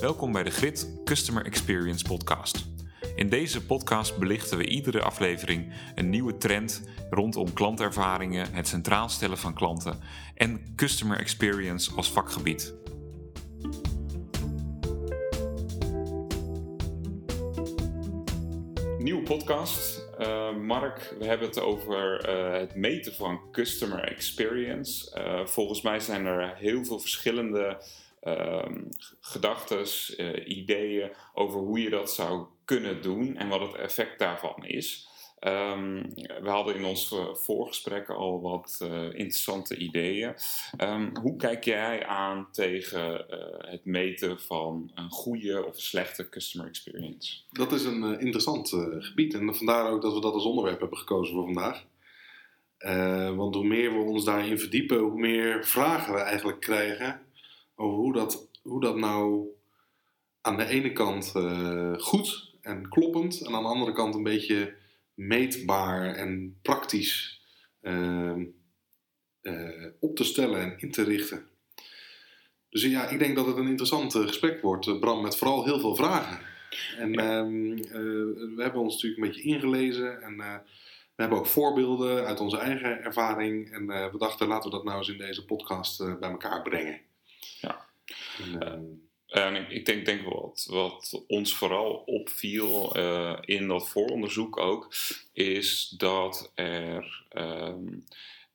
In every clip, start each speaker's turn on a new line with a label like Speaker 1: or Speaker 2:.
Speaker 1: Welkom bij de Grit Customer Experience Podcast. In deze podcast belichten we iedere aflevering een nieuwe trend rondom klantervaringen, het centraal stellen van klanten en customer experience als vakgebied. Nieuwe podcast. Uh, Mark, we hebben het over uh, het meten van customer experience. Uh, volgens mij zijn er heel veel verschillende Ehm, gedachten, uh, ideeën over hoe je dat zou kunnen doen en wat het effect daarvan is. Um, we hadden in ons voorgesprekken al wat uh, interessante ideeën. Um, hoe kijk jij aan tegen het meten van een goede of slechte customer experience?
Speaker 2: Dat is een interessant gebied en vandaar ook dat we dat als onderwerp hebben gekozen voor vandaag. want hoe meer we ons daarin verdiepen, hoe meer vragen we eigenlijk krijgen over hoe dat, hoe dat nou aan de ene kant uh, goed en kloppend en aan de andere kant een beetje meetbaar en praktisch uh, uh, op te stellen en in te richten. Dus ja, ik denk dat het een interessant gesprek wordt, Bram, met vooral heel veel vragen. En um, we hebben ons natuurlijk een beetje ingelezen en we hebben ook voorbeelden uit onze eigen ervaring. En we dachten, laten we dat nou eens in deze podcast bij elkaar brengen.
Speaker 1: Ja. En, en ik, ik, denk, denk wat, wat ons vooral opviel uh, in dat vooronderzoek ook, is dat er um,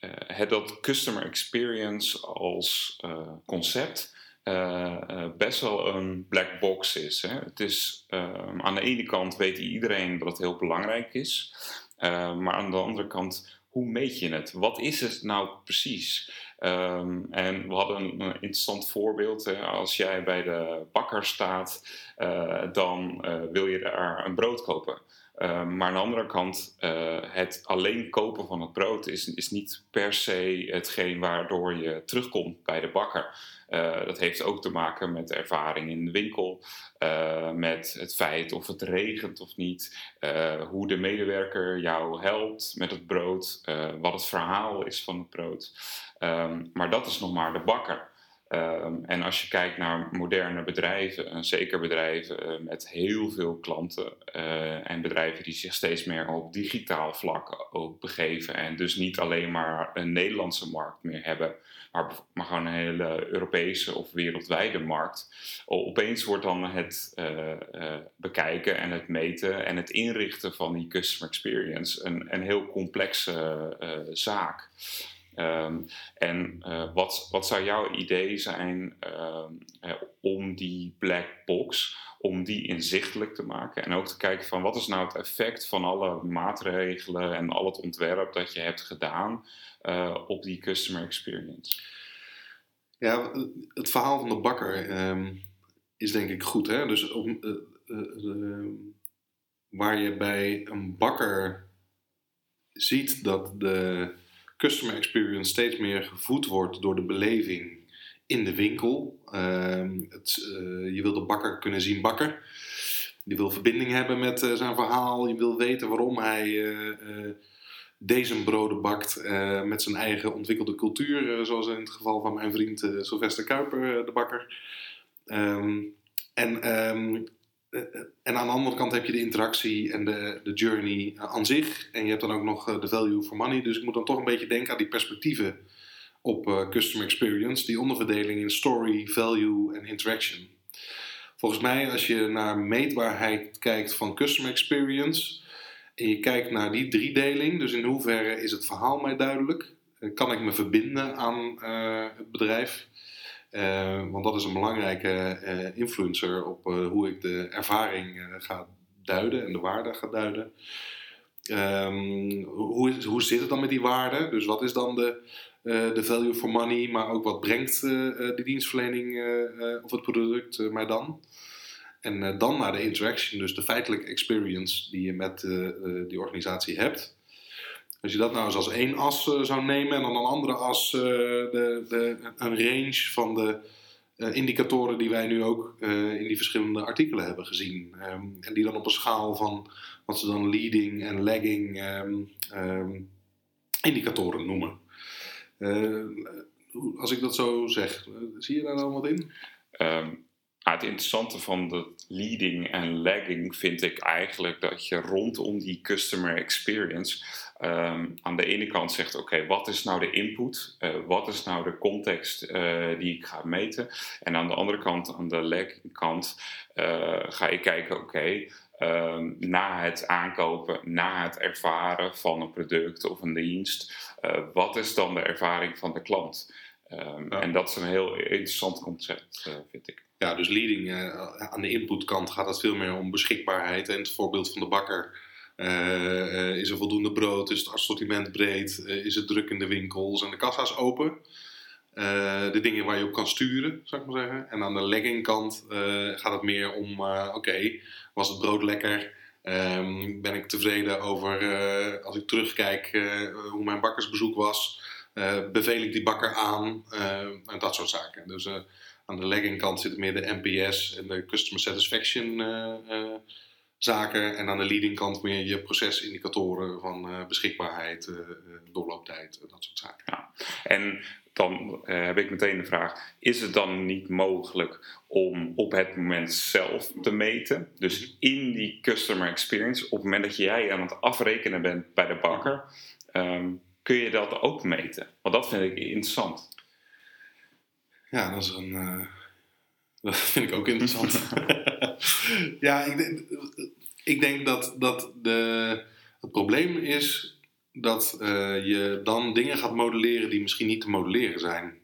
Speaker 1: uh, het dat customer experience als uh, concept best wel een black box is. Hè? Het is ehm, aan de ene kant weet iedereen dat het heel belangrijk is, maar aan de andere kant, hoe meet je het? Wat is het nou precies? Um, en we hadden een, interessant voorbeeld. Hè. Als jij bij de bakker staat, uh, dan uh, wil je daar een brood kopen. Uh, maar aan de andere kant, uh, het alleen kopen van het brood is, is niet per se hetgeen waardoor je terugkomt bij de bakker. Uh, dat heeft ook te maken met ervaring in de winkel, met het feit of het regent of niet, hoe de medewerker jou helpt met het brood, wat het verhaal is van het brood. Um, maar dat is nog maar de bakker. Um, en als je kijkt naar moderne bedrijven, en zeker bedrijven uh, met heel veel klanten uh, en bedrijven die zich steeds meer op digitaal vlak ook begeven en dus niet alleen maar een Nederlandse markt meer hebben, maar, maar gewoon een hele Europese of wereldwijde markt. Opeens wordt dan het uh, bekijken en het meten en het inrichten van die customer experience een, een heel complexe zaak. Um, en uh, wat, wat zou jouw idee zijn uh, om die black box, om die inzichtelijk te maken en ook te kijken van wat is nou het effect van alle maatregelen en al het ontwerp dat je hebt gedaan uh, op die customer experience?
Speaker 2: Ja, het verhaal van de bakker um, is denk ik goed. Hè? Dus ehm, waar je bij een bakker ziet dat de customer experience steeds meer gevoed wordt door de beleving in de winkel. Uh, het, uh, je wil de bakker kunnen zien bakken. Je wil verbinding hebben met uh, zijn verhaal. Je wil weten waarom hij eh, deze broden bakt met zijn eigen ontwikkelde cultuur. zoals in het geval van mijn vriend Sylvester Kuiper, de bakker. Um, en um, en aan de andere kant heb je de interactie en de, de journey aan zich. En je hebt dan ook nog eh, de value for money. Dus ik moet dan toch een beetje denken aan die perspectieven op customer experience. Die onderverdeling in story, value en interaction. Volgens mij, als je naar meetbaarheid kijkt van customer experience. En je kijkt naar die driedeling. Dus in hoeverre is het verhaal mij duidelijk? Kan ik me verbinden aan het bedrijf? Uh, want dat is een belangrijke uh, influencer op uh, hoe ik de ervaring ga duiden en de waarde ga duiden. Um, hoe, hoe zit het dan met die waarde? Dus wat is dan de, de value for money, maar ook wat brengt de dienstverlening of het product mij dan? En dan naar de interaction, dus de feitelijke experience die je met die organisatie hebt. Als je dat nou eens als één as uh, zou nemen en dan een andere as uh, de, de, een range van de uh, indicatoren die wij nu ook in die verschillende artikelen hebben gezien. Um, en die dan op een schaal van wat ze dan leading en lagging um, um, indicatoren noemen. als ik dat zo zeg, zie je daar dan wat in?
Speaker 1: het interessante van de leading en lagging vind ik eigenlijk dat je rondom die customer experience ehm, aan de ene kant zegt: oké, wat is nou de input? Uh, wat is nou de context uh, die ik ga meten? En aan de andere kant, aan de lagging kant, uh, ga je kijken: oké. Ehm, na het aankopen, na het ervaren van een product of een dienst, wat is dan de ervaring van de klant? Um, ja. En dat is een heel interessant concept, vind ik.
Speaker 2: Ja, dus leading uh, aan de inputkant gaat het veel meer om beschikbaarheid. En het voorbeeld van de bakker. Uh, uh, is er voldoende brood? Is het assortiment breed? is het druk in de winkels? En de kassa's open? de dingen waar je op kan sturen, zou ik maar zeggen. En aan de leggingkant gaat het meer om: oké, was het brood lekker? Um, ben ik tevreden over, als ik terugkijk, hoe mijn bakkersbezoek was? beveel ik die bakker aan? en dat soort zaken. Dus aan de leggingkant zitten meer de NPS en de customer satisfaction uh, uh, zaken. En aan de leadingkant meer je procesindicatoren van uh, beschikbaarheid, doorlooptijd, dat soort zaken.
Speaker 1: Ja. En dan heb ik meteen de vraag: is het dan niet mogelijk om op het moment zelf te meten? Dus in die customer experience, op het moment dat jij aan het afrekenen bent bij de bakker, um, kun je dat ook meten? Want dat vind ik interessant.
Speaker 2: Ja, dat is een. Uh, dat vind ik ook interessant. ja, ik denk, ik denk dat, dat de, het probleem is dat uh, je dan dingen gaat modelleren die misschien niet te modelleren zijn.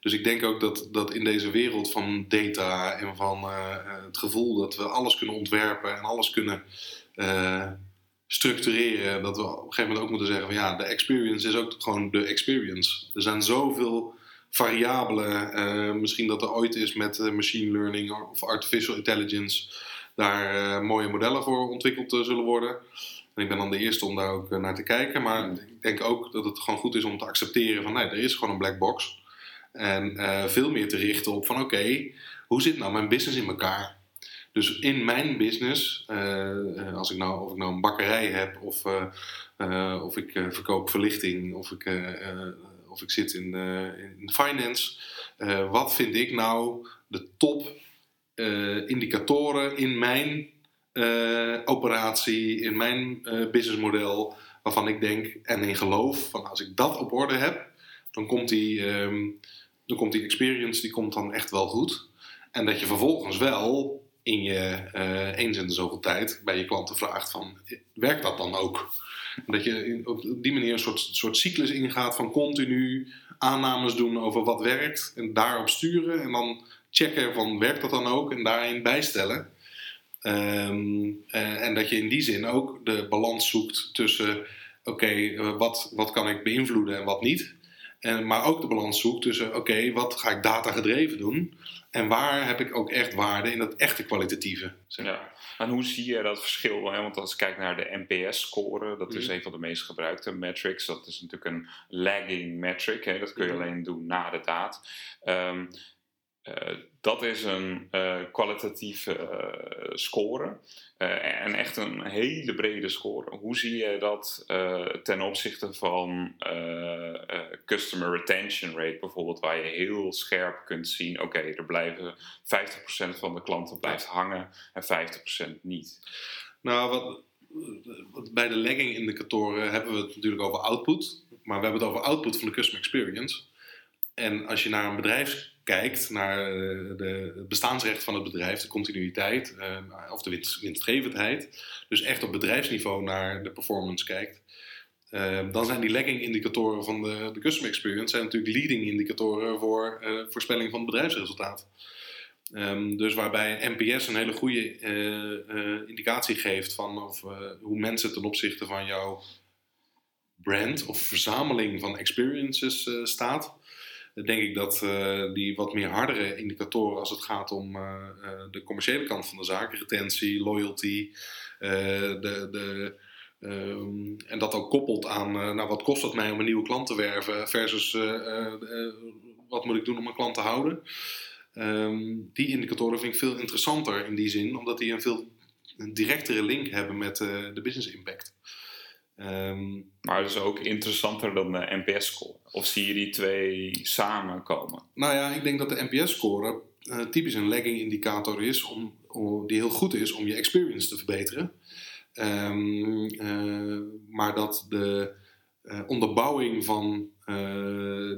Speaker 2: Dus ik denk ook dat, dat in deze wereld van data en van uh, het gevoel dat we alles kunnen ontwerpen en alles kunnen structureren, dat we op een gegeven moment ook moeten zeggen van ja, de experience is ook gewoon de experience. Er zijn zoveel variabelen. Uh, misschien dat er ooit is met uh, machine learning of artificial intelligence daar uh, mooie modellen voor ontwikkeld zullen worden. En ik ben dan de eerste om daar ook naar te kijken. Maar ik denk ook dat het gewoon goed is om te accepteren van nee, er is gewoon een black box. En veel meer te richten op van oké, hoe zit nou mijn business in elkaar? Dus in mijn business, als ik nou, of ik nou een bakkerij heb of, of ik verkoop verlichting of ik of ik zit in, uh, in finance. Uh, wat vind ik nou de top uh, indicatoren in mijn operatie, in mijn businessmodel, waarvan ik denk en in geloof van als ik dat op orde heb, dan komt die, um, dan komt die experience die komt dan echt wel goed. En dat je vervolgens wel in je eens in de zoveel tijd bij je klanten vraagt van werkt dat dan ook? Dat je op die manier een soort, soort cyclus ingaat van continu aannames doen over wat werkt en daarop sturen en dan checken van werkt dat dan ook en daarin bijstellen. Um, en dat je in die zin ook de balans zoekt tussen oké, eh, wat, wat kan ik beïnvloeden en wat niet. En, maar ook de balans zoekt tussen oké, wat ga ik data gedreven doen en waar heb ik ook echt waarde in dat echte kwalitatieve.
Speaker 1: Zeg maar. Ja. En hoe zie je dat verschil? Want als ik kijk naar de NPS-score, dat is mhm. een van de meest gebruikte metrics. Dat is natuurlijk een lagging metric. Hè? Dat kun je mhm. alleen doen na de daad. Um, uh, dat is een uh, kwalitatieve uh, score. en echt een hele brede score. Hoe zie je dat ten opzichte van customer retention rate bijvoorbeeld, waar je heel scherp kunt zien: oké, okay, er blijven 50% van de klanten blijft hangen en 50% niet.
Speaker 2: Nou, wat, bij de lagging indicatoren hebben we het natuurlijk over output, maar we hebben het over output van de customer experience. En als je naar een bedrijf kijkt naar eh, het bestaansrecht van het bedrijf, de continuïteit uh, of de winst, winstgevendheid, dus echt op bedrijfsniveau naar de performance kijkt, uh, dan zijn die lagging indicatoren van de, de customer experience zijn natuurlijk leading indicatoren voor voorspelling van het bedrijfsresultaat. Um, dus waarbij NPS een hele goede indicatie geeft van of, hoe mensen ten opzichte van jouw brand of verzameling van experiences staat denk ik dat uh, die wat meer hardere indicatoren als het gaat om uh, de commerciële kant van de zaak, retentie, loyalty, de, de, um, en dat ook koppelt aan nou, wat kost het mij om een nieuwe klant te werven versus wat moet ik doen om een klant te houden. Um, die indicatoren vind ik veel interessanter in die zin, omdat die een veel directere link hebben met de business impact.
Speaker 1: Um, maar is ook interessanter dan de NPS-score? Of zie je die twee samenkomen?
Speaker 2: Nou ja, ik denk dat de NPS-score typisch een lagging indicator is, om, om, die heel goed is om je experience te verbeteren. Ehm, maar dat de onderbouwing van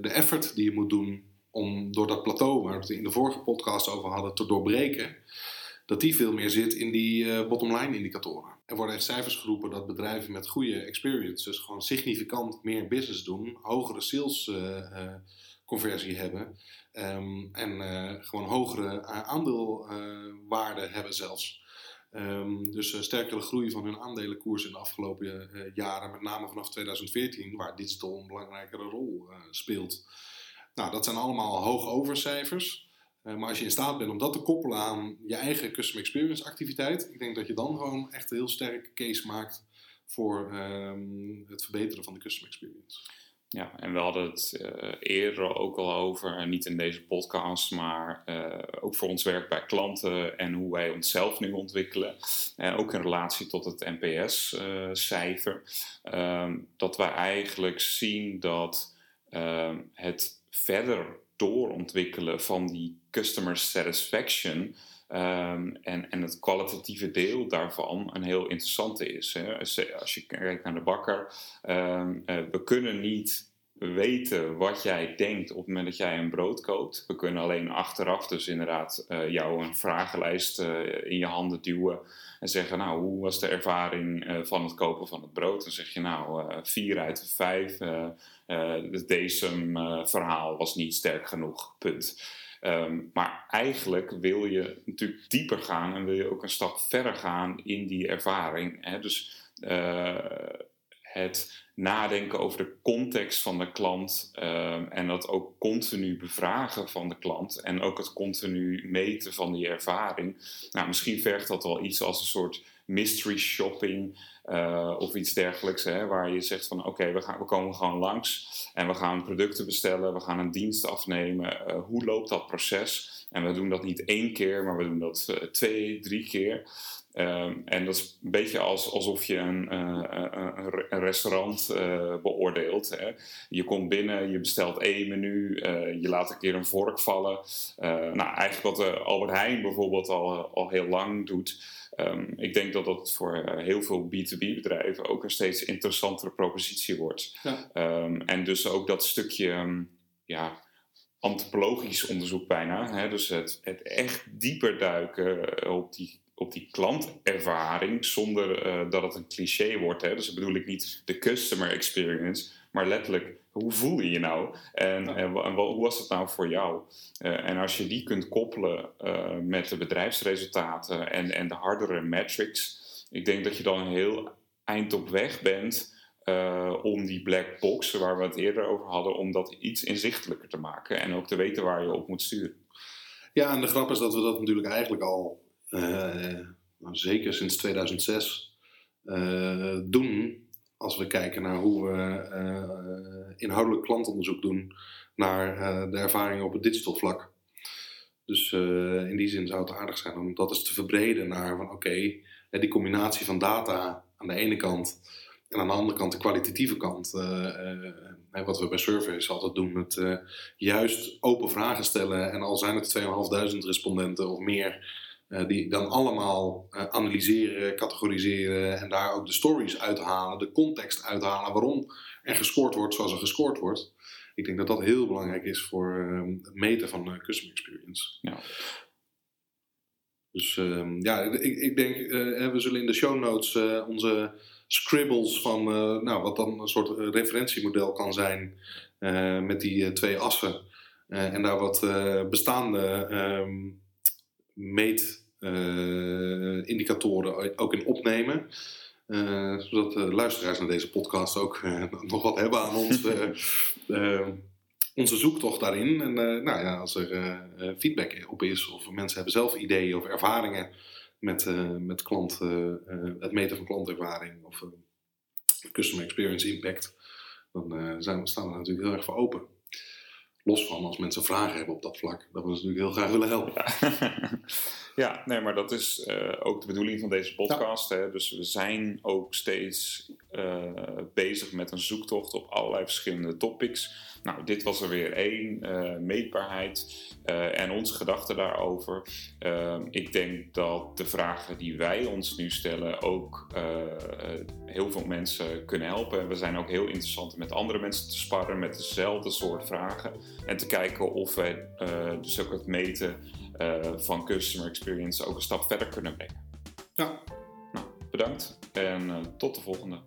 Speaker 2: de effort die je moet doen om door dat plateau waar we het in de vorige podcast over hadden te doorbreken, dat die veel meer zit in die uh, bottom-line indicatoren. Er worden echt cijfers geroepen dat bedrijven met goede experiences gewoon significant meer business doen, hogere sales uh, uh, conversie hebben um, en gewoon hogere aandeelwaarden hebben zelfs. Um, dus sterkere groei van hun aandelenkoers in de afgelopen jaren, met name vanaf 2014, waar digital een belangrijkere rol speelt. Nou, dat zijn allemaal hoog overcijfers. Uh, maar als je in staat bent om dat te koppelen aan je eigen customer experience activiteit, ik denk dat je dan gewoon echt een heel sterke case maakt voor um, het verbeteren van de customer experience.
Speaker 1: Ja, en we hadden het uh, eerder ook al over, niet in deze podcast, maar uh, ook voor ons werk bij klanten en hoe wij onszelf nu ontwikkelen. En ook in relatie tot het NPS-cijfer. Ehm, dat wij eigenlijk zien dat ehm, het verder doorontwikkelen van die customer satisfaction um, en, en het kwalitatieve deel daarvan een heel interessante is. Hè. Als je kijkt naar de bakker, um, uh, we kunnen niet weten wat jij denkt op het moment dat jij een brood koopt. We kunnen alleen achteraf dus inderdaad uh, jou een vragenlijst uh, in je handen duwen en zeggen, nou, hoe was de ervaring van het kopen van het brood? Dan zeg je, nou, vier uit de vijf. het DSM-verhaal was niet sterk genoeg, punt. Um, maar eigenlijk wil je natuurlijk dieper gaan en wil je ook een stap verder gaan in die ervaring. Hè? Dus het nadenken over de context van de klant um, en dat ook continu bevragen van de klant en ook het continu meten van die ervaring. Nou, misschien vergt dat wel iets als een soort mystery shopping uh, of iets dergelijks, hè, waar je zegt van oké, we, gaan, we komen gewoon langs en we gaan producten bestellen, we gaan een dienst afnemen. Uh, hoe loopt dat proces? En we doen dat niet één keer, maar we doen dat uh, twee, drie keer. Um, en dat is een beetje als, alsof je een, een restaurant beoordeelt. Hè. Je komt binnen, je bestelt één menu, je laat een keer een vork vallen. nou, eigenlijk wat Albert Heijn bijvoorbeeld al, al heel lang doet. Um, ik denk dat dat voor heel veel B2B-bedrijven ook een steeds interessantere propositie wordt. Ja. Um, en dus ook dat stukje ja, antropologisch onderzoek bijna. Hè, dus het, het echt dieper duiken op die op die klantervaring zonder uh, dat het een cliché wordt. Hè? Dus dat bedoel ik niet de customer experience, maar letterlijk hoe voel je je nou en, en, en, hoe was het nou voor jou? Uh, en als je die kunt koppelen uh, met de bedrijfsresultaten en, en de hardere metrics, ik denk dat je dan een heel eind op weg bent. om die black box, waar we het eerder over hadden, om dat iets inzichtelijker te maken en ook te weten waar je op moet sturen.
Speaker 2: Ja, en de grap is dat we dat natuurlijk eigenlijk al uh, zeker sinds 2006 uh, doen. Als we kijken naar hoe we uh, inhoudelijk klantonderzoek doen naar de ervaringen op het digital vlak. Dus in die zin zou het aardig zijn om dat eens te verbreden naar van oké, die combinatie van data aan de ene kant en aan de andere kant de kwalitatieve kant. wat we bij Surveys altijd doen, het juist open vragen stellen en al zijn het 2.500 respondenten of meer die dan allemaal uh, analyseren, categoriseren en daar ook de stories uithalen, de context uithalen waarom er gescoord wordt zoals er gescoord wordt. Ik denk dat dat heel belangrijk is voor uh, het meten van uh, customer experience. Ja. Dus ehm, ja, ik, ik denk, we zullen in de show notes onze scribbles van nou, wat dan een soort referentiemodel kan zijn met die twee assen. en daar wat bestaande um, meetindicatoren ook in opnemen. Uh, zodat de luisteraars naar deze podcast ook uh, nog wat hebben aan ons, uh, onze zoektocht daarin. En nou ja, als er feedback op is, of mensen hebben zelf ideeën of ervaringen met, met klant, het meten van klantervaring of customer experience impact, dan zijn, staan we natuurlijk heel erg voor open. Los van als mensen vragen hebben op dat vlak, dat we natuurlijk heel graag willen helpen.
Speaker 1: Ja, nee, maar dat is eh, ook de bedoeling van deze podcast. Hè? Dus we zijn ook steeds eh, bezig met een zoektocht op allerlei verschillende topics. Nou, dit was er weer één, uh, meetbaarheid en onze gedachten daarover. Ik denk dat de vragen die wij ons nu stellen ook heel veel mensen kunnen helpen. We zijn ook heel interessant met andere mensen te sparren met dezelfde soort vragen. En te kijken of wij dus ook het meten uh, van customer experience ook een stap verder kunnen brengen.
Speaker 2: Ja.
Speaker 1: Nou, bedankt en uh, tot de volgende.